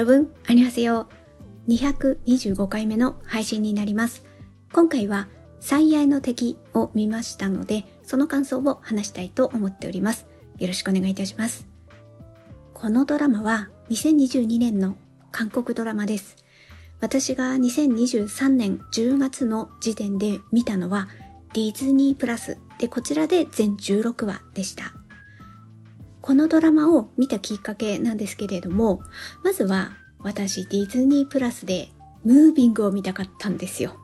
ロブン、アニハセヨ。225回目の配信になります。今回は最愛の敵を見ましたので、その感想を話したいと思っております。よろしくお願いいたします。このドラマは2022年の韓国ドラマです。私が2023年10月の時点で見たのはディズニープラスでこちらで全16話でした。このドラマを見たきっかけなんですけれども、まずは私ディズニープラスでムービングを見たかったんですよ。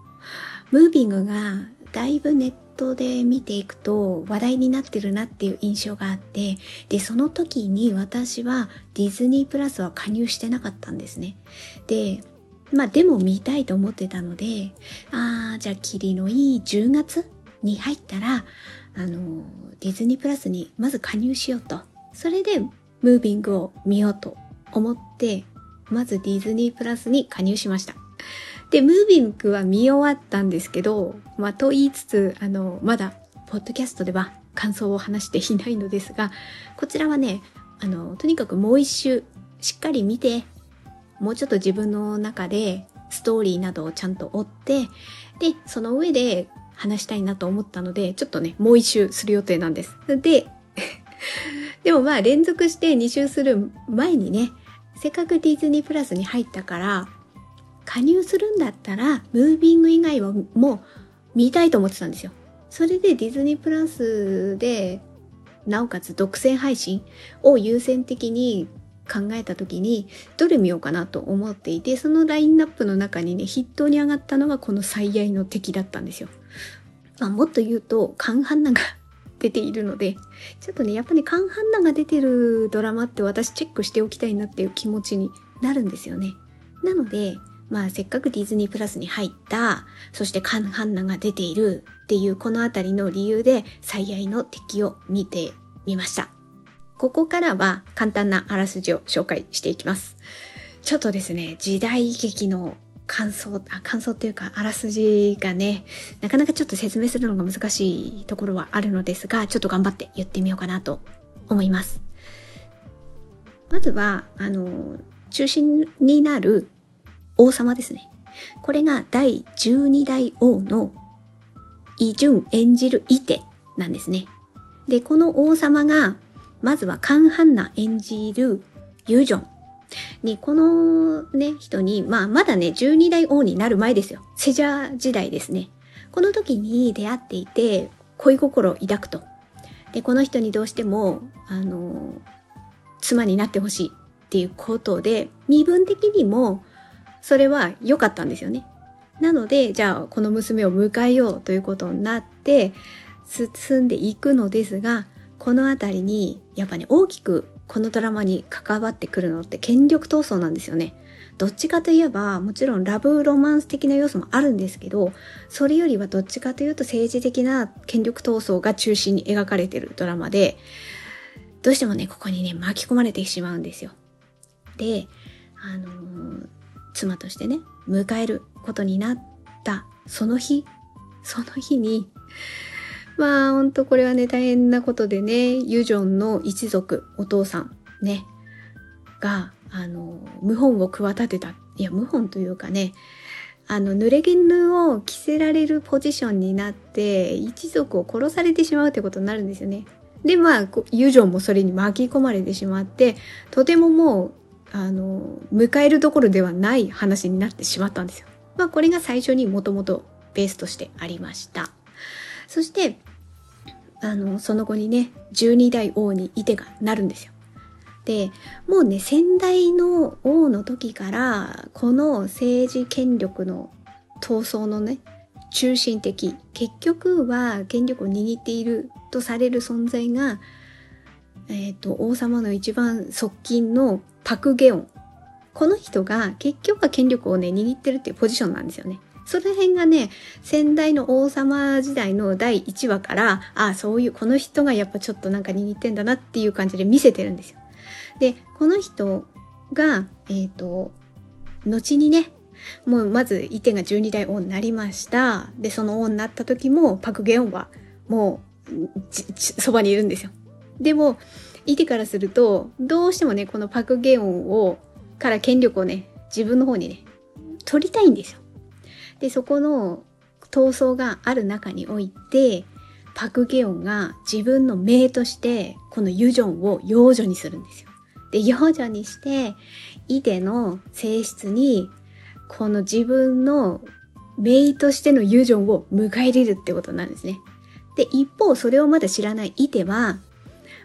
ムービングがだいぶネットで見ていくと話題になってるなっていう印象があって、で、その時に私はディズニープラスは加入してなかったんですね。で、まあでも見たいと思ってたので、ああ、じゃあ霧のいい10月に入ったら、あの、ディズニープラスにまず加入しようと。それで、ムービングを見ようと思って、まずディズニープラスに加入しました。で、ムービングは見終わったんですけど、まあ、と言いつつ、あの、まだ、ポッドキャストでは感想を話していないのですが、こちらはね、あの、とにかくもう一周、しっかり見て、もうちょっと自分の中でストーリーなどをちゃんと追って、で、その上で話したいなと思ったので、ちょっとね、もう一周する予定なんです。で、でもまあ連続して2周する前にね、せっかくディズニープラスに入ったから、加入するんだったら、ムービング以外はもう見たいと思ってたんですよ。それでディズニープラスで、なおかつ独占配信を優先的に考えた時に、どれ見ようかなと思っていて、そのラインナップの中にね、筆頭に上がったのがこの最愛の敵だったんですよ。まあ、もっと言うと、カンハンナが出ているので、ちょっとね、やっぱりカンハンナが出てるドラマって私チェックしておきたいなっていう気持ちになるんですよね。なので、まあせっかくディズニープラスに入った、そしてカンハンナが出ているっていうこのあたりの理由で最愛の敵を見てみました。ここからは簡単なあらすじを紹介していきます。ちょっとですね、時代劇の感想、あ、感想っていうか、あらすじがね、なかなかちょっと説明するのが難しいところはあるのですが、ちょっと頑張って言ってみようかなと思います。まずは、あの、中心になる王様ですね。これが第12代王のイ・ジュン演じるイテなんですね。で、この王様が、まずはカン・ハンナ演じるユジョン。に、このね、人に、まあ、まだね、12代王になる前ですよ。セジャー時代ですね。この時に出会っていて、恋心を抱くと。で、この人にどうしても、あの、妻になってほしいっていうことで、身分的にも、それは良かったんですよね。なので、じゃあ、この娘を迎えようということになって、進んでいくのですが、このあたりに、やっぱね、大きくこのドラマに関わってくるのって権力闘争なんですよね。どっちかといえば、もちろんラブロマンス的な要素もあるんですけど、それよりはどっちかというと政治的な権力闘争が中心に描かれてるドラマで、どうしてもね、ここにね、巻き込まれてしまうんですよ。で、あのー、妻としてね、迎えることになったその日、その日に、まあほんとこれはね大変なことでねユジョンの一族お父さんねがあの謀反を企てたいや謀反というかねあの濡れ衣を着せられるポジションになって一族を殺されてしまうってことになるんですよね。でまあユジョンもそれに巻き込まれてしまってとてももうあの迎えるどころではない話になってしまったんですよ。まあこれが最初にもともとベースとしてありました。そして、あの、その後にね、12代王にいてがなるんですよ。で、もうね、先代の王の時から、この政治権力の闘争のね、中心的、結局は権力を握っているとされる存在が、えっ、ー、と、王様の一番側近のパク・ゲオン。この人が結局は権力をね、握ってるっていうポジションなんですよね。その辺がね、先代の王様時代の第1話から、ああ、そういう、この人がやっぱちょっとなんか握ってんだなっていう感じで見せてるんですよ。で、この人が、えっ、ー、と、後にね、もうまず、イテが12代王になりました。で、その王になった時も、パクゲオンはもう、そばにいるんですよ。でも、イテからすると、どうしてもね、このパクゲオンをから権力をね、自分の方にね、取りたいんですよ。で、そこの闘争がある中において、パクゲヨンが自分の命としてこのユジョンを養女にするんですよ。で、養女にして、イデの性質にこの自分の姪としてのユジョンを迎え入れるってことなんですね。で、一方、それをまだ知らないイテは、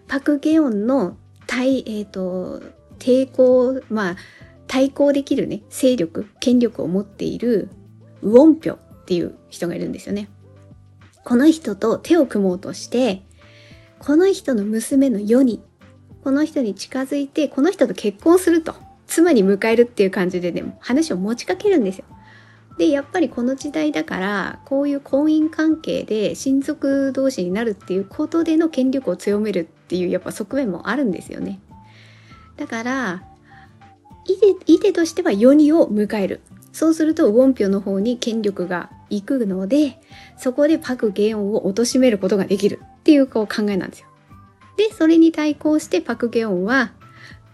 パクゲヨンの対、えっ、ー、と、抵抗、まあ、対抗できるね、勢力、権力を持っているウォンピョっていう人がいるんですよね。この人と手を組もうとして、この人の娘の世に、この人に近づいて、この人と結婚すると、妻に迎えるっていう感じでね、話を持ちかけるんですよ。で、やっぱりこの時代だから、こういう婚姻関係で親族同士になるっていうことでの権力を強めるっていうやっぱ側面もあるんですよね。だから、イデ、イデとしてはヨニを迎える。そうすると、ウォンピョの方に権力が行くので、そこでパク・ゲヨンを貶めることができるっていうこう考えなんですよ。で、それに対抗してパク・ゲヨンは、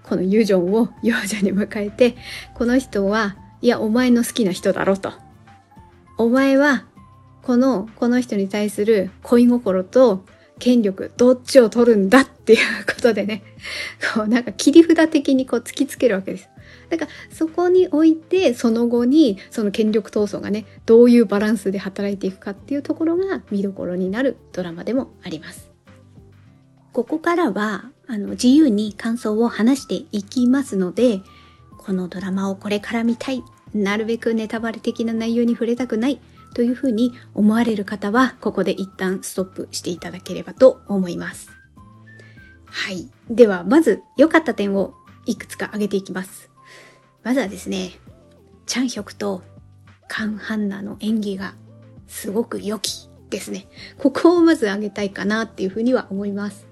このユジョンを幼女に迎えて、この人は、いや、お前の好きな人だろと。お前は、この、この人に対する恋心と権力、どっちを取るんだっていうことでね、こうなんか切り札的にこう突きつけるわけです。だからそこにおいてその後にその権力闘争がねどういうバランスで働いていくかっていうところが見どころになるドラマでもあります。ここからはあの自由に感想を話していきますのでこのドラマをこれから見たいなるべくネタバレ的な内容に触れたくないというふうに思われる方はここで一旦ストップしていただければと思います。はい。では、まず良かった点をいくつか挙げていきます。まずはですね、チャンヒョクとカン・ハンナの演技がすごく良きですね。ここをまず挙げたいかなっていうふうには思います。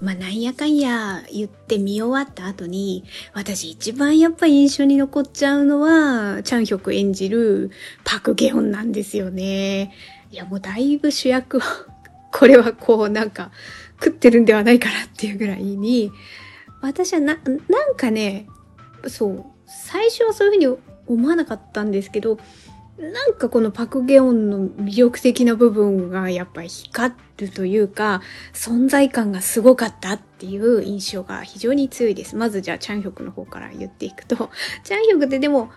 まあなんやかんや言って見終わった後に、私一番やっぱ印象に残っちゃうのは、チャンヒョク演じるパク・ゲホンなんですよね。いやもうだいぶ主役をこれはこうなんか食ってるんではないかなっていうぐらいに、私はな、なんかね、そう、最初はそういうふうに思わなかったんですけど、なんかこのパクゲオンの魅力的な部分がやっぱり光るというか、存在感がすごかったっていう印象が非常に強いです。まずじゃあチャンヒョクの方から言っていくと、チャンヒョクってでも、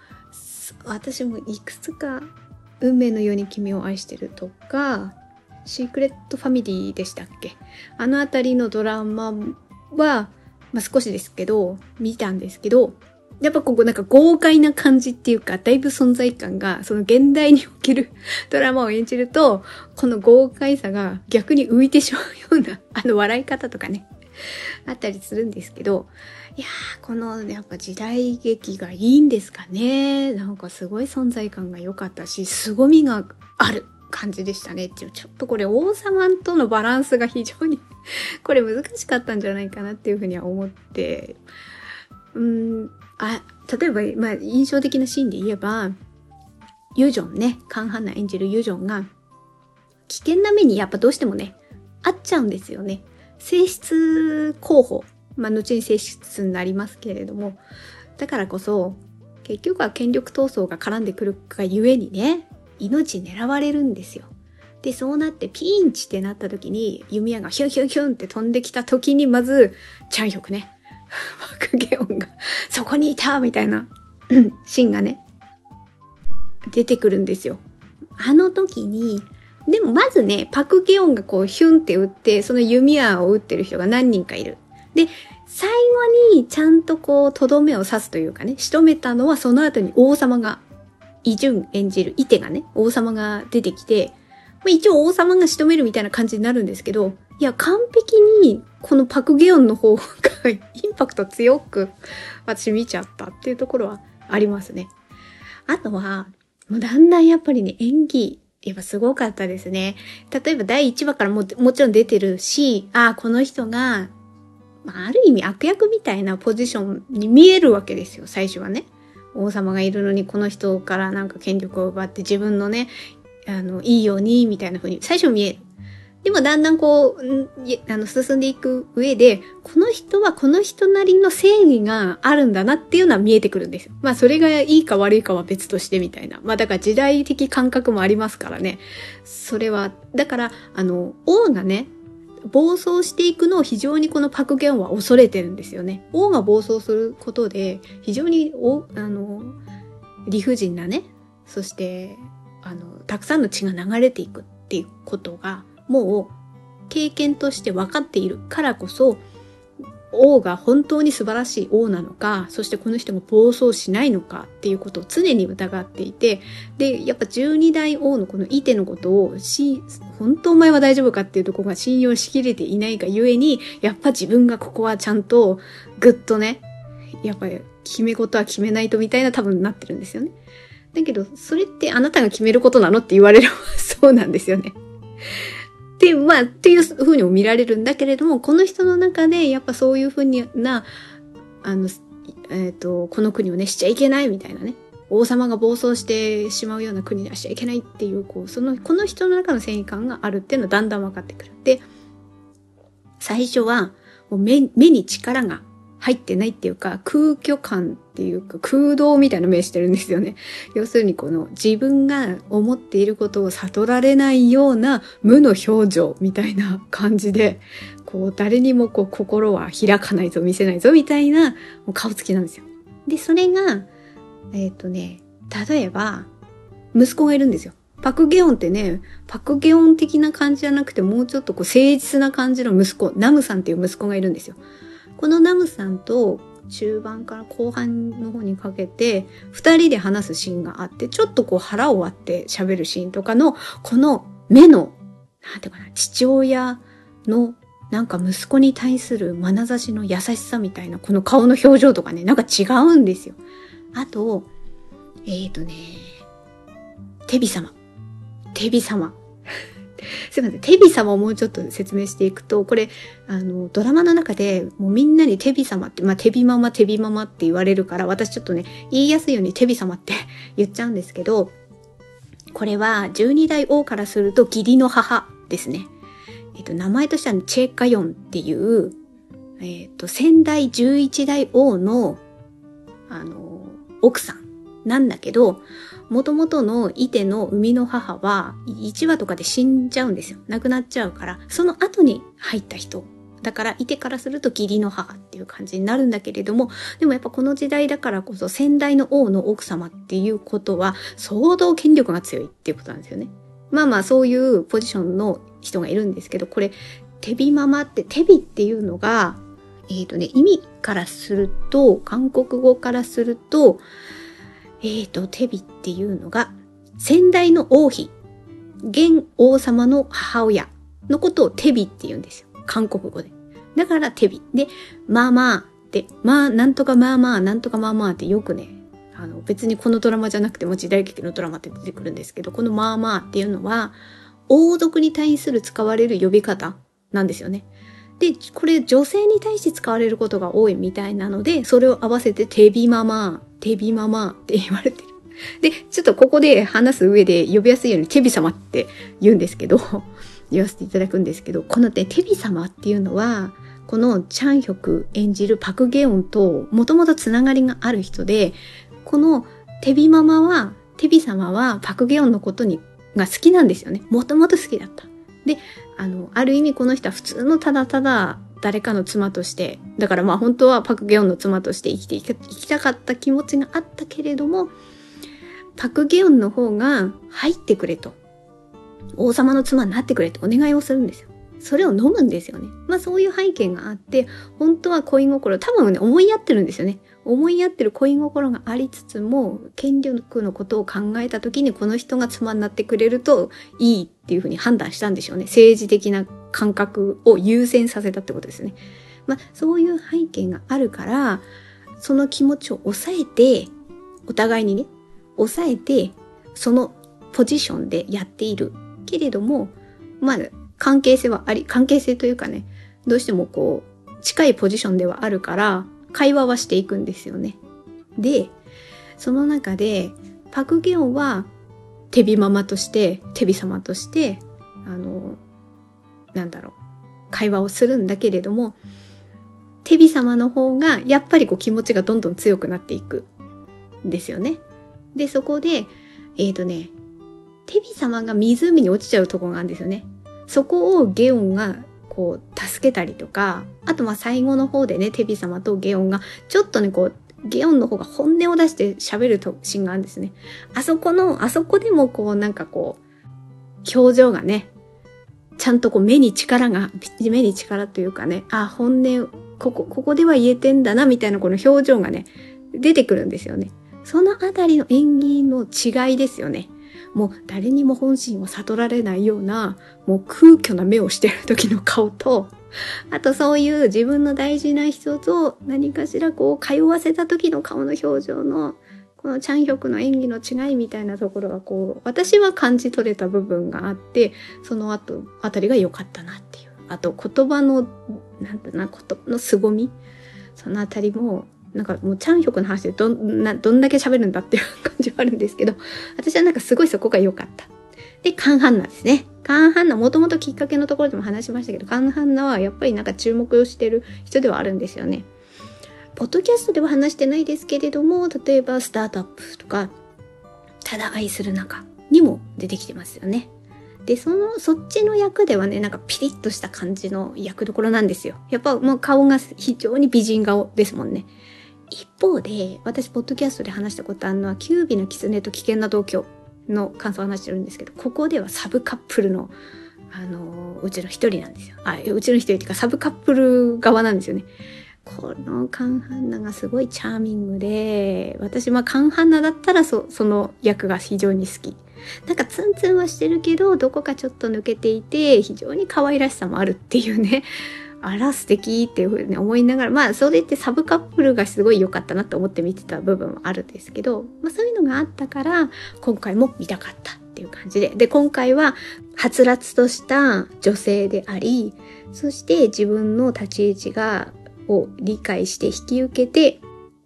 私もいくつか運命のように君を愛してるとか、シークレットファミリーでしたっけ？あのあたりのドラマは、まあ、少しですけど、見たんですけど、やっぱここなんか豪快な感じっていうか、だいぶ存在感が、その現代における ドラマを演じると、この豪快さが逆に浮いてしまうような、あの笑い方とかね、あったりするんですけど、いやー、このやっぱ時代劇がいいんですかね。なんかすごい存在感が良かったし、凄みがある感じでしたね。ちょっとこれ王様とのバランスが非常に これ難しかったんじゃないかなっていうふうには思って、うん、あ、例えば、まあ、印象的なシーンで言えば、ユジョンね、カンハンナ演じるユジョンが、危険な目にやっぱどうしてもね、あっちゃうんですよね。性質候補。まあ、後に性質になりますけれども、だからこそ、結局は権力闘争が絡んでくるがゆえにね、命狙われるんですよ。で、そうなってピンチってなった時に、弓矢がヒュンヒュンヒュンって飛んできた時に、まず、チャンヒョクね、クゲオンがそこにいたみたいなシーンがね、出てくるんですよ。あの時に、でもまずね、パクゲオンがこうヒュンって撃って、その弓矢を撃ってる人が何人かいる。で、最後にちゃんとこう、とどめを刺すというかね、仕留めたのはその後に王様が、イジュン演じるイテがね、王様が出てきて、まあ、一応王様が仕留めるみたいな感じになるんですけど、いや、完璧にこのパクゲヨンの方が インパクト強く私見ちゃったっていうところはありますね。あとは、もうだんだんやっぱりね、演技、やっぱすごかったですね。例えば第1話からももちろん出てるし、ああ、この人が、まあ、ある意味悪役みたいなポジションに見えるわけですよ、最初はね。王様がいるのにこの人からなんか権力を奪って自分のね、あの、いいように、みたいな風に最初見える。でもだんだんこう、あの、進んでいく上で、この人はこの人なりの正義があるんだなっていうのは見えてくるんですよ。まあそれがいいか悪いかは別としてみたいな。まあだから時代的感覚もありますからね。それは、だから、あの、王がね、暴走していくのを非常にこのパク・ゲンは恐れてるんですよね。王が暴走することで、非常にお、あの、理不尽なね、そして、あの、たくさんの血が流れていくっていうことが、もう経験として分かっているからこそ、王が本当に素晴らしい王なのか、そしてこの人が暴走しないのかっていうことを常に疑っていて、で、やっぱ十二代王のこのイテのことをし、本当お前は大丈夫かっていうとこが信用しきれていないがゆえに、やっぱ自分がここはちゃんとぐっとね、やっぱり決め事は決めないとみたいな多分なってるんですよね。だけど、それってあなたが決めることなのって言われればそうなんですよね。て、まあ、っていうふうにも見られるんだけれども、この人の中で、やっぱそういうふうにな、あの、えっ、ー、と、この国をね、しちゃいけないみたいなね。王様が暴走してしまうような国にはしちゃいけないっていう、こう、その、この人の中の正義感があるっていうのはだんだん分かってくる。で、最初は、もう目目に力が入ってないっていうか、空虚感っていうか、空洞みたいな目してるんですよね。要するにこの自分が思っていることを悟られないような無の表情みたいな感じで、こう誰にもこう心は開かないぞ、見せないぞみたいな顔つきなんですよ。で、それが、えっ、ー、とね、例えば、息子がいるんですよ。パクゲオンってね、パクゲオン的な感じじゃなくて、もうちょっとこう誠実な感じの息子、ナムさんっていう息子がいるんですよ。このナムさんと中盤から後半の方にかけて二人で話すシーンがあってちょっとこう腹を割って喋るシーンとかのこの目のなんていうかな父親のなんか息子に対する眼差しの優しさみたいなこの顔の表情とかねなんか違うんですよ。あとえっ、ー、とねテビ様テビ様すいません。テビ様をもうちょっと説明していくと、これ、あの、ドラマの中で、もうみんなにテビ様って、まあ、テビママ、テビママって言われるから、私ちょっとね、言いやすいようにテビ様って言っちゃうんですけど、これは、十二代王からすると義理の母ですね。えっと、名前としては、チェカヨンっていう、えっと、先代十一代王の、あの、奥さんなんだけど、もともとのイテの生みの母は1話とかで死んじゃうんですよ。亡くなっちゃうから、その後に入った人。だから、イテからすると義理の母っていう感じになるんだけれども、でもやっぱこの時代だからこそ先代の王の奥様っていうことは相当権力が強いっていうことなんですよね。まあまあそういうポジションの人がいるんですけど、これ、テビママって、テビっていうのが、えっ、ー、とね、意味からすると、韓国語からすると、えっ、ー、と、テビっていうのが、先代の王妃、現王様の母親のことをテビって言うんですよ。韓国語で。だからテビ。で、まあまあって、まあ、なんとかまあまあ、なんとかまあまあってよくね、あの、別にこのドラマじゃなくても時代劇のドラマって出てくるんですけど、このまあまあっていうのは、王族に対する使われる呼び方なんですよね。で、これ女性に対して使われることが多いみたいなので、それを合わせてテビママテビママって言われてる。で、ちょっとここで話す上で呼びやすいようにテビ様って言うんですけど、言わせていただくんですけど、このね、テビ様っていうのは、このチャンヒョク演じるパクゲオンともともとつながりがある人で、このテビママは、テビ様はパクゲオンのことにが好きなんですよね。もともと好きだった。で、あの、ある意味この人は普通のただただ誰かの妻として、だからまあ本当はパク・ゲヨンの妻として生きていきたかった気持ちがあったけれども、パク・ゲヨンの方が入ってくれと。王様の妻になってくれとお願いをするんですよ。それを飲むんですよね。まあそういう背景があって、本当は恋心、多分ね、思い合ってるんですよね。思い合ってる恋心がありつつも、権力のことを考えた時にこの人が妻になってくれるといいっていうふうに判断したんでしょうね。政治的な感覚を優先させたってことですね。まあそういう背景があるから、その気持ちを抑えて、お互いにね、抑えて、そのポジションでやっている。けれども、まあ関係性はあり、関係性というかね、どうしてもこう、近いポジションではあるから、会話はしていくんですよね。で、その中で、パクゲオンは、テビママとして、テビ様として、あの、なんだろう、会話をするんだけれども、テビ様の方がやっぱりこう気持ちがどんどん強くなっていくんですよね。で、そこで、えっ、ー、とね、テビ様が湖に落ちちゃうとこがあるんですよね。そこをゲオンがこう助けたりとか、あとまあ最後の方でね、テビ様とゲオンがちょっとね、こう、ゲオンの方が本音を出して喋るとシーンがあるんですね。あそこの、あそこでもこうなんかこう、表情がね、ちゃんとこう目に力が、目に力というかね、あ、本音、ここ、ここでは言えてんだな、みたいなこの表情がね、出てくるんですよね。そのあたりの演技の違いですよね。もう誰にも本心を悟られないような、もう空虚な目をしてる時の顔と、あとそういう自分の大事な人と何かしらこう通わせた時の顔の表情のこのチャンヒョクの演技の違いみたいなところがこう私は感じ取れた部分があってその後あたりが良かったなっていう。あと言葉のなんだな言葉の凄み。そのあたりもなんかもうチャンヒョクの話でどんなどんだけ喋るんだっていう感じはあるんですけど私はなんかすごいそこが良かったで、カンハンナですね。カンハンナ、もともときっかけのところでも話しましたけど、カンハンナはやっぱりなんか注目をしてる人ではあるんですよね。ポッドキャストでは話してないですけれども、例えばスタートアップとか、ただ愛する中にも出てきてますよね。で、その、そっちの役ではね、なんかピリッとした感じの役どころなんですよ。やっぱもう顔が非常に美人顔ですもんね。一方で、私、ポッドキャストで話したことあるのは、キュービの狐と危険な同居の感想を話してるんですけど、ここではサブカップルの、あの、うちの一人なんですよ。あ、うちの一人っていうか、サブカップル側なんですよね。このカンハンナがすごいチャーミングで、私、まあ、カンハンナだったらそ、その役が非常に好き。なんかツンツンはしてるけど、どこかちょっと抜けていて、非常に可愛らしさもあるっていうね。あら素敵っていうふうに思いながら、まあそれってサブカップルがすごい良かったなと思って見てた部分もあるんですけど、まあそういうのがあったから、今回も見たかったっていう感じで。で、今回は、はつらつとした女性であり、そして自分の立ち位置が、を理解して引き受けて、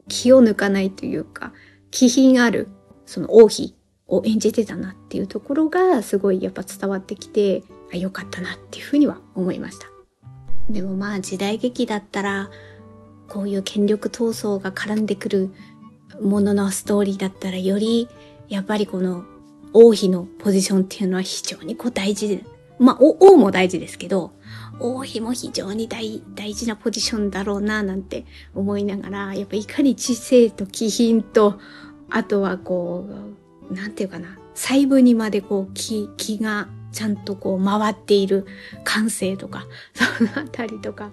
気を抜かないというか、気品ある、その王妃を演じてたなっていうところが、すごいやっぱ伝わってきて、あ、よかったなっていうふうには思いました。でもまあ時代劇だったら、こういう権力闘争が絡んでくるもののストーリーだったらより、やっぱりこの王妃のポジションっていうのは非常にこう大事。で、まあ王も大事ですけど、王妃も非常に大大事なポジションだろうななんて思いながら、やっぱいかに知性と気品と、あとはこう、なんていうかな、細部にまでこう気、気がちゃんとこう回っている感性とか、そのあたりとか、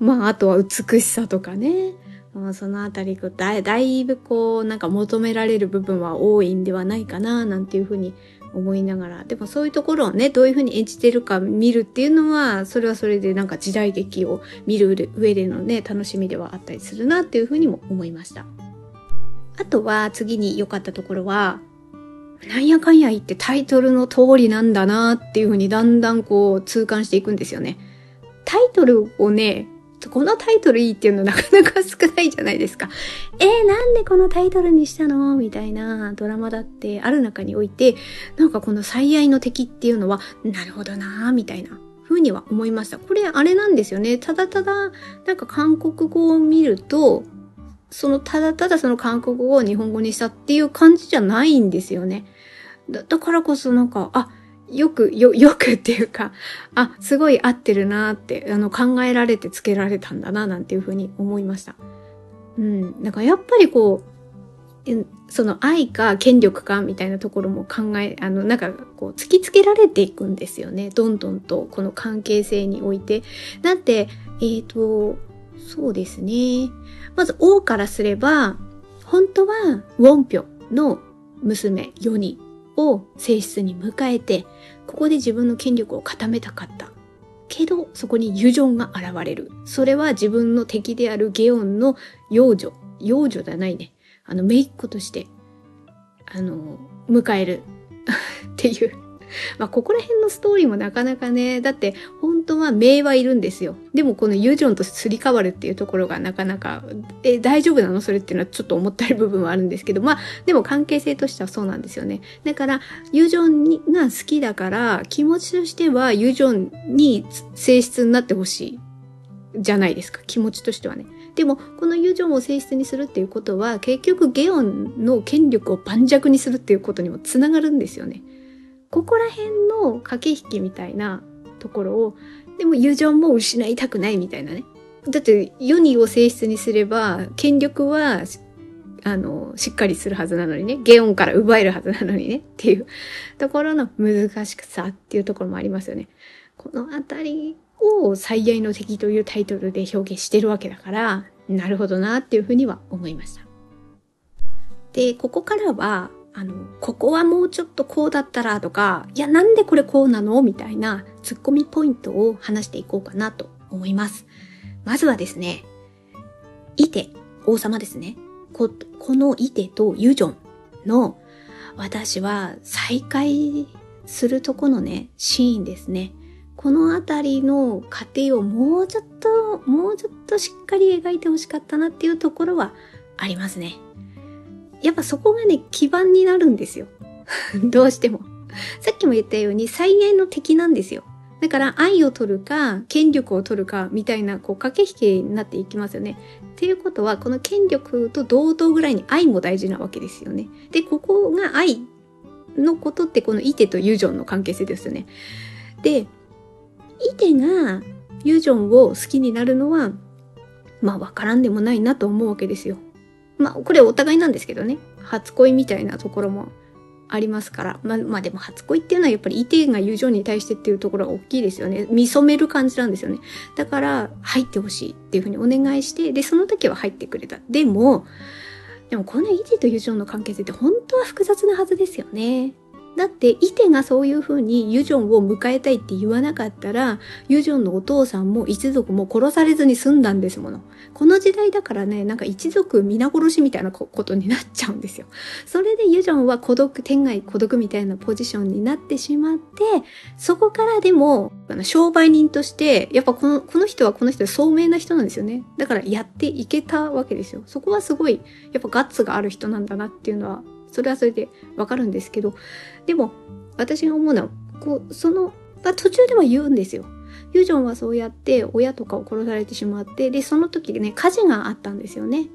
まああとは美しさとかね、まあ、そのあたりだだいぶこうなんか求められる部分は多いんではないかななんていうふうに思いながら、でもそういうところをね、どういうふうに演じてるか見るっていうのは、それはそれでなんか時代劇を見る上でのね、楽しみではあったりするなっていうふうにも思いました。あとは次に良かったところは、なんやかんや言ってタイトルの通りなんだなっていうふうにだんだんこう痛感していくんですよね。タイトルをね、このタイトルいいっていうのなかなか少ないじゃないですか。えー、なんでこのタイトルにしたの？みたいなドラマだってある中において、なんかこの最愛の敵っていうのは、なるほどなーみたいな風には思いました。これあれなんですよね。ただただ、なんか韓国語を見ると、そのただただその韓国語を日本語にしたっていう感じじゃないんですよね。だだからこそなんか、あ、よく、よ、よくっていうか、あ、すごい合ってるなって、あの、考えられてつけられたんだな、なんていうふうに思いました。うん。だからやっぱりこう、その愛か権力かみたいなところも考え、あの、なんかこう突きつけられていくんですよね。どんどんとこの関係性において。だって、えっ、ー、と、そうですね。まず王からすれば、本当はウォンピョの娘4人を性質に迎えて、ここで自分の権力を固めたかった。けど、そこに友情が現れる。それは自分の敵であるゲオンの幼女。幼女じゃないね。あの、姪っ子として、あの、迎える っていう まあ、ここら辺のストーリーもなかなかね、だって、本当は名はいるんですよ。でも、このユジョンとすり替わるっていうところがなかなか、え、大丈夫なの？それっていうのはちょっと思ったり部分はあるんですけど、まあ、でも関係性としてはそうなんですよね。だから、ユジョンが好きだから、気持ちとしてはユジョンに性質になってほしい。じゃないですか。気持ちとしてはね。でも、このユジョンを性質にするっていうことは、結局ゲオンの権力を盤石にするっていうことにもつながるんですよね。ここら辺の駆け引きみたいなところを、でも友情も失いたくないみたいなね。だって、世にを性質にすれば、権力は、あの、しっかりするはずなのにね、ゲオンから奪えるはずなのにね、っていうところの難しさっていうところもありますよね。このあたりを最愛の敵というタイトルで表現してるわけだから、なるほどなっていうふうには思いました。で、ここからは、あの、ここはもうちょっとこうだったらとか、いや、なんでこれこうなのみたいなツッコミポイントを話していこうかなと思います。まずはですね、イテ、王様ですね。ここのイテとユジョンの私は再会するとこのね、シーンですね。このあたりの過程をもうちょっと、もうちょっとしっかり描いてほしかったなっていうところはありますね。やっぱそこがね、基盤になるんですよ。どうしても。さっきも言ったように最愛の敵なんですよ。だから愛を取るか、権力を取るか、みたいな、こう、駆け引きになっていきますよね。っていうことは、この権力と同等ぐらいに愛も大事なわけですよね。で、ここが愛のことって、このイテとユジョンの関係性ですよね。で、イテがユジョンを好きになるのは、まあ、わからんでもないなと思うわけですよ。まあ、これお互いなんですけどね。初恋みたいなところもありますから。まあ、まあでも初恋っていうのはやっぱり異定が友情に対してっていうところが大きいですよね。見染める感じなんですよね。だから、入ってほしいっていうふうにお願いして、で、その時は入ってくれた。でも、でもこの異性と友情の関係性って本当は複雑なはずですよね。だって、イテがそういう風にユジョンを迎えたいって言わなかったら、ユジョンのお父さんも一族も殺されずに済んだんですもの。この時代だからね、なんか一族皆殺しみたいなことになっちゃうんですよ。それでユジョンは孤独、天外孤独みたいなポジションになってしまって、そこからでも、あの商売人として、やっぱこの、この人はこの人で聡明な人なんですよね。だからやっていけたわけですよ。そこはすごい、やっぱガッツがある人なんだなっていうのはそれはそれでわかるんですけど、でも、私が思うのは、こう、その、途中では言うんですよ。ユージョンはそうやって親とかを殺されてしまって、で、その時ね、火事があったんですよね。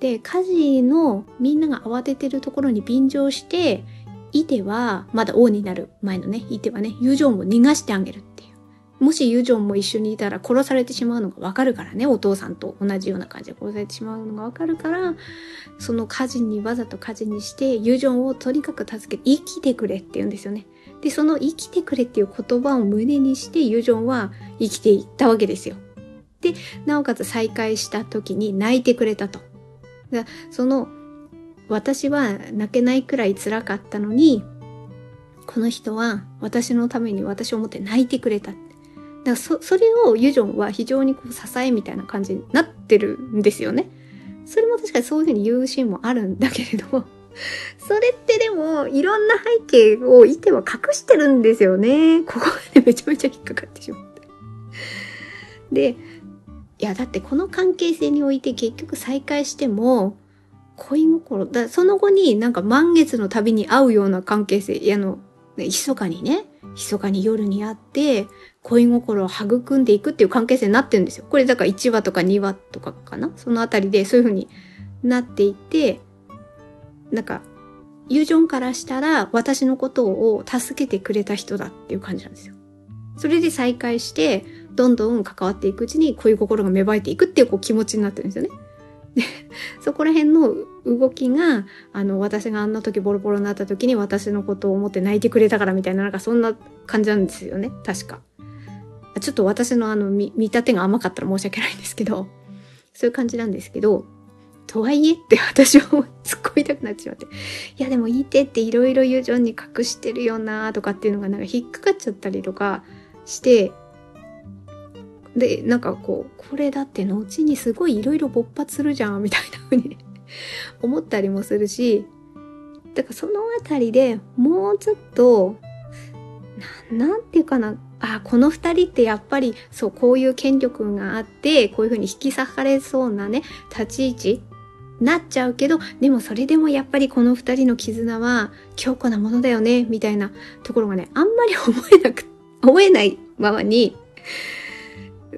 で、火事のみんなが慌ててるところに便乗して、イテは、まだ王になる前のね、イテはね、ユージョンを逃がしてあげるっ。もしユジョンも一緒にいたら殺されてしまうのがわかるからね、お父さんと同じような感じで殺されてしまうのがわかるから、その火事にわざと火事にして、ユジョンをとにかく助けて生きてくれって言うんですよね。で、その生きてくれっていう言葉を胸にして、ユジョンは生きていったわけですよ。で、なおかつ再会した時に泣いてくれたと。その、私は泣けないくらい辛かったのに、この人は私のために私を思って泣いてくれた。らそそれをユジョンは非常にこう支えみたいな感じになってるんですよね。それも確かにそういうふうに言うシーンもあるんだけれども、それってでもいろんな背景をいては隠してるんですよね。ここでめちゃめちゃ引っかかってしまって。で、いやだってこの関係性において結局再会しても、恋心、だその後になんか満月の旅に会うような関係性、あの、ね密かにね、密かに夜に会って、恋心を育んでいくっていう関係性になってるんですよ。これだから1話とか2話とかかな？そのあたりでそういう風になっていて、なんか、ユージョンからしたら私のことを助けてくれた人だっていう感じなんですよ。それで再会して、どんどん関わっていくうちに恋心が芽生えていくっていうこう気持ちになってるんですよね。で、そこら辺の動きが、あの、私があんな時ボロボロになった時に私のことを思って泣いてくれたからみたいな、なんかそんな感じなんですよね。確か。ちょっと私のあの見、見立てが甘かったら申し訳ないんですけど、そういう感じなんですけど、とはいえって私は突っ込みたくなってしまって。いやでもいいてっていろいろ友情に隠してるよなとかっていうのがなんか引っかかっちゃったりとかして、で、なんかこう、これだって後にすごいいろいろ勃発するじゃんみたいな風に 思ったりもするし、だからそのあたりでもうちょっとななんていうかなあこの二人ってやっぱりそうこういう権力があってこういうふうに引き裂かれそうなね立ち位置なっちゃうけどでもそれでもやっぱりこの二人の絆は強固なものだよねみたいなところがねあんまり思えなく思えないままに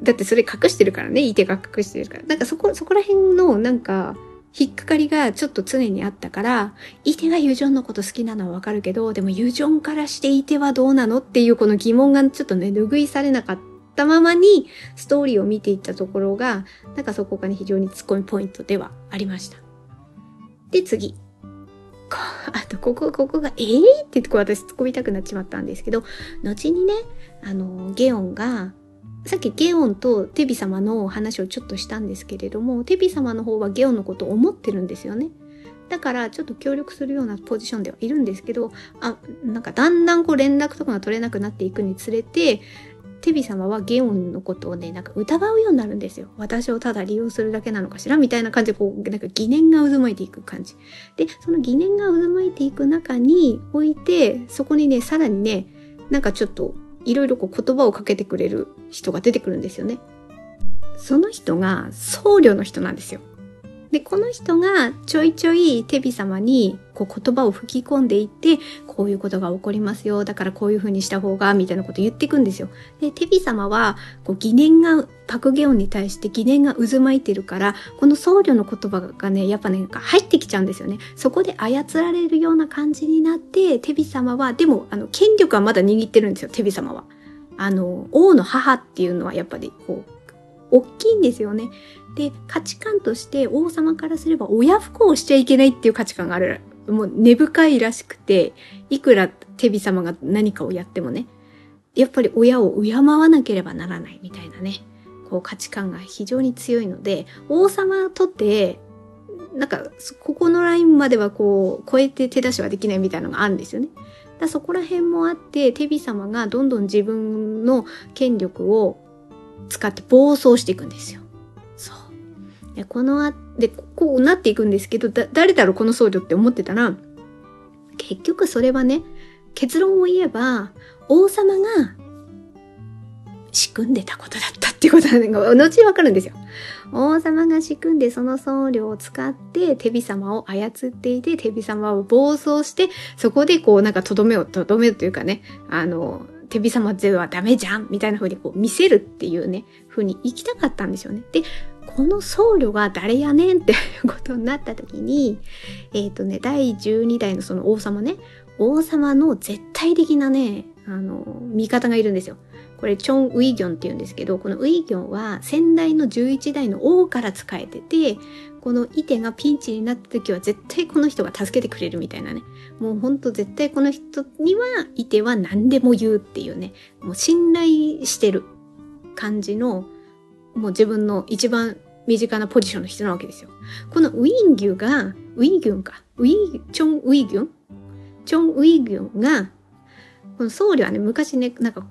だってそれ隠してるからね、いてが隠してるから。なんかそこ、そこら辺のなんか、引っかかりがちょっと常にあったから、いてがユジョンのこと好きなのはわかるけど、でもユジョンからしていてはどうなのっていうこの疑問がちょっとね、拭いされなかったままに、ストーリーを見ていったところが、なんかそこがね、非常にツッコミポイントではありました。で、次。あと、ここ、ここが、えーって言ってこう私突っ込みたくなっちまったんですけど、後にね、あの、ゲオンが、さっきゲオンとテビ様の話をちょっとしたんですけれども、テビ様の方はゲオンのことを思ってるんですよね。だからちょっと協力するようなポジションではいるんですけど、あ、なんかだんだんこう連絡とかが取れなくなっていくにつれて、テビ様はゲオンのことをね、なんか疑うようになるんですよ。私をただ利用するだけなのかしらみたいな感じで、こう、なんか疑念が渦巻いていく感じ。で、その疑念が渦巻いていく中において、そこにね、さらにね、なんかちょっといろいろこう言葉をかけてくれる人が出てくるんですよね。その人が僧侶の人なんですよ。で、この人がちょいちょいテビ様にこう言葉を吹き込んでいって、こういうことが起こりますよ。だからこういう風にした方が、みたいなこと言っていくんですよ。で、テビ様は、こう疑念が、パクゲオンに対して疑念が渦巻いてるから、この僧侶の言葉がね、やっぱね、入ってきちゃうんですよね。そこで操られるような感じになって、テビ様は、でも、あの、権力はまだ握ってるんですよ、テビ様は。あの、王の母っていうのはやっぱり、こう、大きいんですよね。で、価値観として王様からすれば親不孝をしちゃいけないっていう価値観がある。もう根深いらしくて、いくらテビ様が何かをやってもね、やっぱり親を敬わなければならないみたいなね、こう価値観が非常に強いので、王様とてなんか、ここのラインまではこう、超えて手出しはできないみたいなのがあるんですよね。だそこら辺もあって、テビ様がどんどん自分の権力を使って暴走していくんですよ。そう。で、このあ、で、こうなっていくんですけど、だ、誰だろうこの僧侶って思ってたら、結局それはね、結論を言えば、王様が仕組んでたことだったっていうことが後にわかるんですよ。王様が仕組んでその僧侶を使ってテビ様を操っていて、テビ様を暴走して、そこでこうなんかとどめを、とどめというかね、あの、テビ様ゼロはダメじゃんみたいな風にこう見せるっていうね、風に行きたかったんですよね。で、この僧侶が誰やねんっていうことになった時に、えっ、ー、とね、第12代のその王様ね、王様の絶対的なね、あの、味方がいるんですよ。これチョン・ウィギョンって言うんですけど、このウィギョンは先代の11代の王から仕えてて、このイテがピンチになった時は絶対この人が助けてくれるみたいなね。もうほんと絶対この人にはイテは何でも言うっていうね。もう信頼してる感じの、もう自分の一番身近なポジションの人なわけですよ。このウィンギュが、ウィンギュンか。ウィン、チョン・ウィギュン？チョン・ウィギュンが、この僧侶はね、昔ね、なんか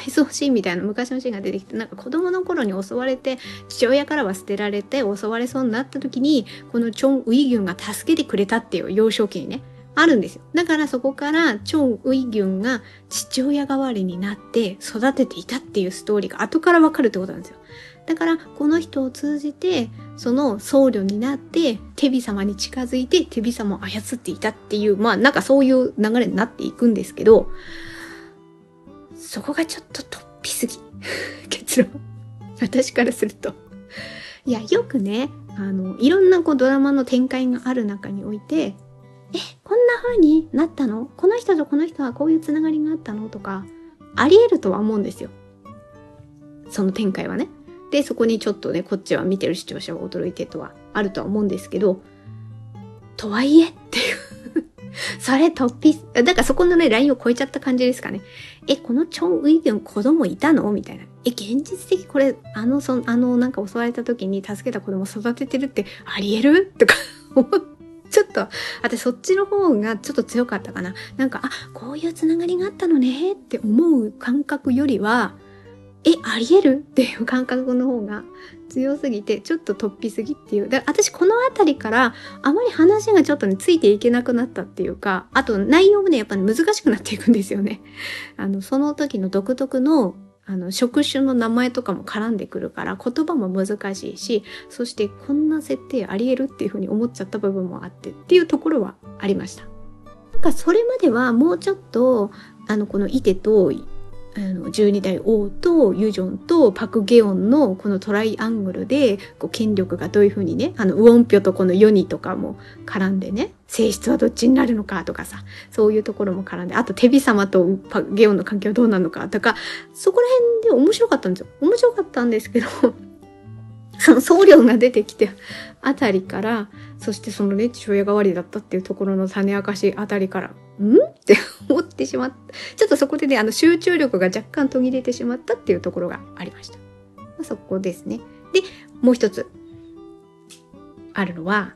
回想シーンみたいな昔のシーンが出てきてなんか子供の頃に襲われて父親からは捨てられて襲われそうになった時にこのチョン・ウィギュンが助けてくれたっていう幼少期にねあるんですよ。だからそこからチョン・ウィギュンが父親代わりになって育てていたっていうストーリーが後からわかるってことなんですよ。だからこの人を通じてその僧侶になってテビ様に近づいてテビ様を操っていたっていうまあなんかそういう流れになっていくんですけどそこがちょっと突飛すぎ。結論。私からすると。いや、よくね、あの、いろんなこうドラマの展開がある中において、え、こんな風になったの？この人とこの人はこういうつながりがあったの？とか、あり得るとは思うんですよ。その展開はね。で、そこにちょっとね、こっちは見てる視聴者は驚いてとはあるとは思うんですけど、とはいえっていうそれ突飛、だからそこのね、ラインを超えちゃった感じですかね。え、このチョン・ウィギョン子供いたの？みたいな。え、現実的これ、あの、そのあの、なんか襲われた時に助けた子供育ててるってあり得る？とか 思っちょっと、私そっちの方がちょっと強かったかな。なんか、あ、こういうつながりがあったのねって思う感覚よりは、え、あり得る？っていう感覚の方が強すぎてちょっと突飛すぎっていう。だ私この辺りからあまり話がちょっとねついていけなくなったっていうかあと内容もねやっぱり難しくなっていくんですよね。あのその時の独特のあの職種の名前とかも絡んでくるから言葉も難しいしそしてこんな設定ありえるっていうふうに思っちゃった部分もあってっていうところはありました。なんかそれまではもうちょっとあのこのイテとあの12代王とユジョンとパク・ゲヨンのこのトライアングルでこう権力がどういうふうにねあのウォンピョとこのヨニとかも絡んでね性質はどっちになるのかとかさそういうところも絡んであとテビ様とパク・ゲヨンの関係はどうなのかとかそこら辺で面白かったんですよ。面白かったんですけど その僧侶が出てきてあたりからそしてそのね父親代わりだったっていうところの種明かしあたりからん？って思ってしまった。ちょっとそこでね、あの集中力が若干途切れてしまったっていうところがありました。まあ、そこですね。で、もう一つあるのは、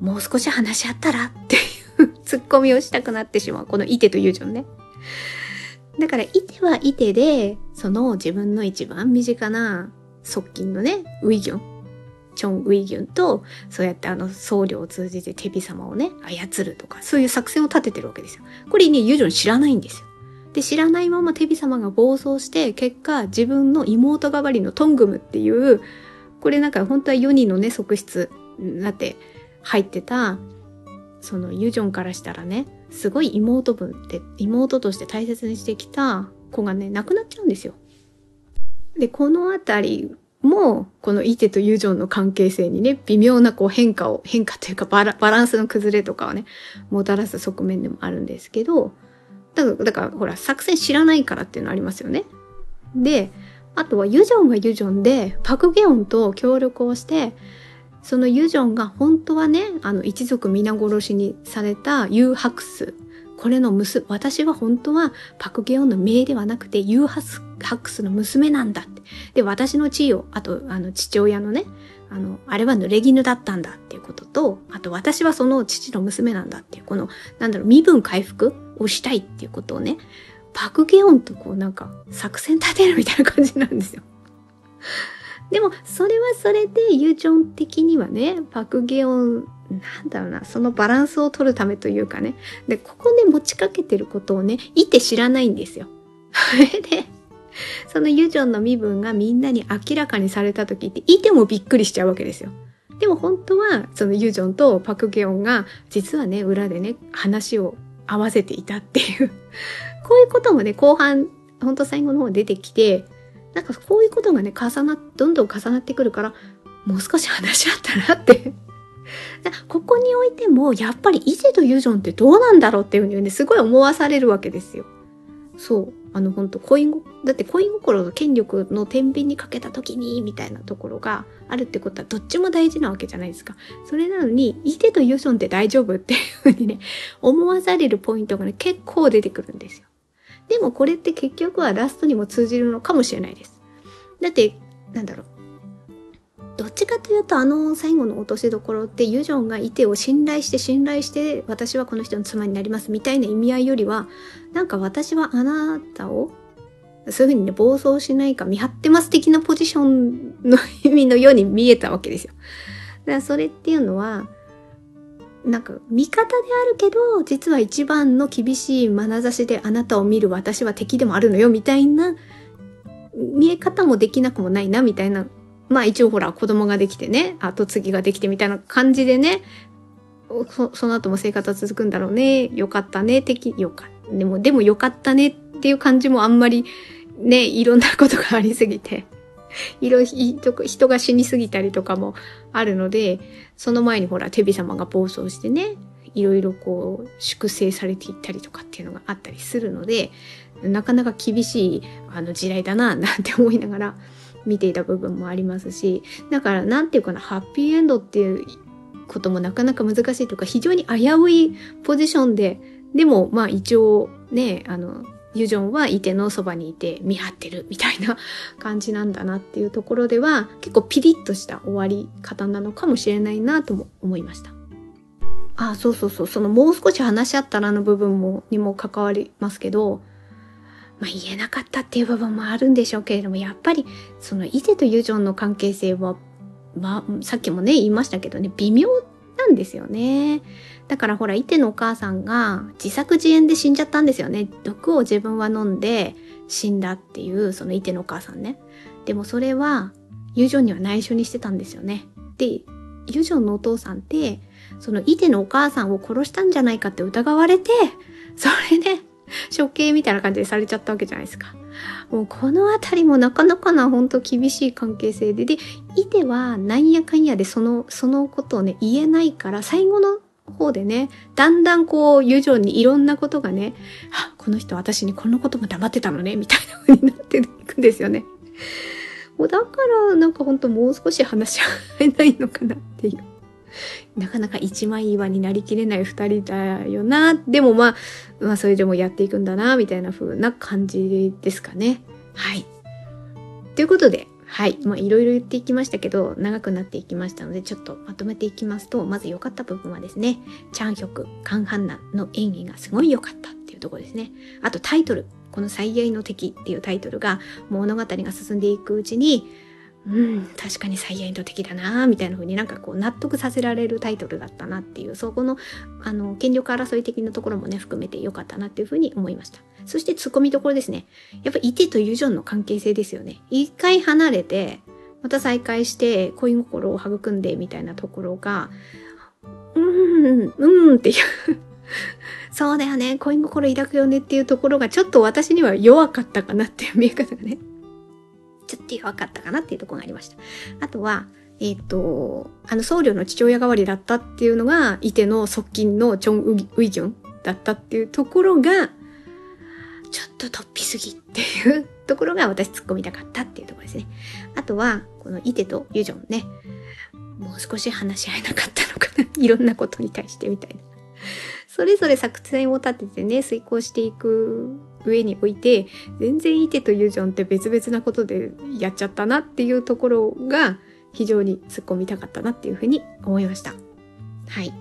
もう少し話し合ったらっていうツッコミをしたくなってしまう。このイテとユージョンね。だから、イテはイテで、その自分の一番身近な側近のね、ウィギョン。チョン・ウィギュンと、そうやってあの僧侶を通じてテビ様をね、操るとか、そういう作戦を立ててるわけですよ。これね、ユジョン知らないんですよ。で、知らないままテビ様が暴走して、結果、自分の妹代わりのトングムっていう、これなんか本当は4人のね、側室になって入ってた、そのユジョンからしたらね、すごい妹分って、妹として大切にしてきた子がね、亡くなっちゃうんですよ。で、このあたりも、このイテとユジョンの関係性にね、微妙なこう変化を、変化というかバラバランスの崩れとかをね、もたらす側面でもあるんですけど、だから、だからほら、作戦知らないからっていうのありますよね。で、あとはユジョンはユジョンで、パクゲオンと協力をして、そのユジョンが本当はね、あの一族皆殺しにされたユーハクスこれの娘、私は本当はパクゲオンの命ではなくてユーハスハックスの娘なんだって。で、私の地位を、あと、あの、父親のね、あの、あれは濡れ衣だったんだっていうことと、あと私はその父の娘なんだっていう、この、なんだろう、身分回復をしたいっていうことをね、パクゲオンとこうなんか作戦立てるみたいな感じなんですよ。でも、それはそれで、ユーチョン的にはね、パクゲオンなんだろうな、そのバランスを取るためというかね。で、ここで持ちかけてることをね、いて知らないんですよ。で、そのユジョンの身分がみんなに明らかにされた時って、いてもびっくりしちゃうわけですよ。でも本当は、そのユジョンとパクゲオンが、実はね、裏でね、話を合わせていたっていう。こういうこともね、後半、本当最後の方出てきて、なんかこういうことがね、重なっ、どんどん重なってくるから、もう少し話し合ったらって ここにおいても、やっぱり伊勢とユジョンってどうなんだろうっていうふうにね、すごい思わされるわけですよ。そう。あの、本当恋心だって恋心と権力の天秤にかけた時に、みたいなところがあるってことは、どっちも大事なわけじゃないですか。それなのに、いてとユソンって大丈夫っていうふうにね、思わされるポイントがね、結構出てくるんですよ。でもこれって結局はラストにも通じるのかもしれないです。だって、なんだろう。どっちかというとあの最後の落としどころってユジョンがいてを信頼して信頼して私はこの人の妻になりますみたいな意味合いよりはなんか私はあなたをそういうふうにね暴走しないか見張ってます的なポジションの意味のように見えたわけですよ。だからそれっていうのはなんか味方であるけど実は一番の厳しい眼差しであなたを見る私は敵でもあるのよみたいな見え方もできなくもないなみたいなまあ一応ほら子供ができてね、後継ぎができてみたいな感じでね、そその後も生活は続くんだろうね。よかったね、的、よかったでも、でもよかったねっていう感じもあんまりね、いろんなことがありすぎて、いろいろ人が死にすぎたりとかもあるので、その前にほら、テビ様が暴走してね、いろいろこう、粛清されていったりとかっていうのがあったりするので、なかなか厳しいあの時代だな、なんて思いながら、見ていた部分もありますしだから何て言うかなハッピーエンドっていうこともなかなか難しいというか非常に危ういポジションででもまあ一応ねあのユジョンはいてのそばにいて見張ってるみたいな感じなんだなっていうところでは結構ピリッとした終わり方なのかもしれないなとも思いました。あそうそうそうそのもう少し話し合ったらの部分もにも関わりますけどまあ、言えなかったっていう部分もあるんでしょうけれども、やっぱりそのイテとユジョンの関係性は、まあ、さっきもね、言いましたけどね、微妙なんですよね。だからほら、イテのお母さんが自作自演で死んじゃったんですよね。毒を自分は飲んで死んだっていう、そのイテのお母さんね。でもそれは、ユジョンには内緒にしてたんですよね。で、ユジョンのお父さんって、そのイテのお母さんを殺したんじゃないかって疑われて、それで、処刑みたいな感じでされちゃったわけじゃないですか。もうこのあたりもなかなかな本当厳しい関係性で、で、イテはなんやかんやでその、そのことをね、言えないから、最後の方でね、だんだんこう、友情にいろんなことがね、あ、この人私にこのことも黙ってたのね、みたいな風になっていくんですよね。もうだから、なんかほんともう少し話し合えないのかなっていう。なかなか一枚岩になりきれない二人だよな。でもまあ、まあそれでもやっていくんだな、みたいな風な感じですかね。はい。ということで、はい。まあいろいろ言っていきましたけど、長くなっていきましたので、ちょっとまとめていきますと、まず良かった部分はですね、チャンヒョク、カンハンナの演技がすごい良かったっていうところですね。あとタイトル、この最愛の敵っていうタイトルが物語が進んでいくうちに、うん、確かに最愛の敵だなみたいな風になんかこう納得させられるタイトルだったなっていう、そこの、あの、権力争い的なところもね、含めて良かったなっていう風に思いました。そして突っ込みどころですね。やっぱイテとユジョンの関係性ですよね。一回離れて、また再会して恋心を育んでみたいなところが、うーん、うんっていう そうだよね、恋心抱くよねっていうところがちょっと私には弱かったかなっていう見え方がね。ちょっと弱かったかなっていうところがありました。あとは、えっ、ー、と、あの僧侶の父親代わりだったっていうのが、いての側近のチョン・ウイギョンだったっていうところが、ちょっと突飛すぎっていうところが私突っ込みたかったっていうところですね。あとは、このイテとユジョンね、もう少し話し合えなかったのかな。いろんなことに対してみたいな。それぞれ作戦を立ててね、遂行していく上において、全然イテとユジョンって別々なことでやっちゃったなっていうところが非常に突っ込みたかったなっていうふうに思いました。はい。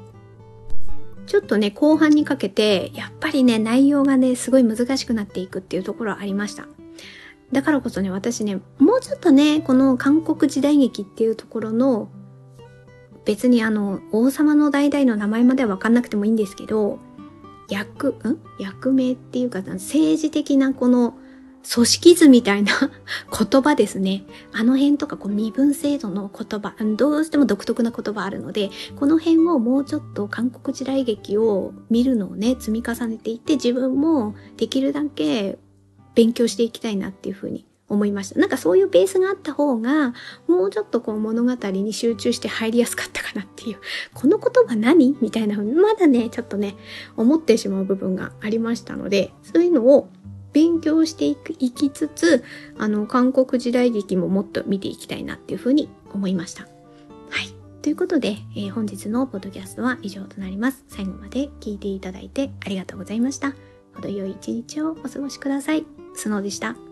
ちょっとね、後半にかけて、やっぱりね、内容がね、すごい難しくなっていくっていうところはありました。だからこそね、私ね、もうちょっとね、この韓国時代劇っていうところの、別にあの、王様の代々の名前まではわかんなくてもいいんですけど、役、ん？役名っていうか、政治的なこの組織図みたいな 言葉ですね。あの辺とかこう身分制度の言葉、どうしても独特な言葉あるので、この辺をもうちょっと韓国時代劇を見るのをね、積み重ねていって自分もできるだけ勉強していきたいなっていうふうに思いました。なんかそういうベースがあった方が、もうちょっとこう物語に集中して入りやすかったかなっていう、この言葉何みたいなふうに、まだね、ちょっとね、思ってしまう部分がありましたので、そういうのを勉強していく、いきつつ、あの、韓国時代劇ももっと見ていきたいなっていうふうに思いました。はい。ということで、えー、本日のポッドキャストは以上となります。最後まで聞いていただいてありがとうございました。程よい一日をお過ごしください。スノーでした。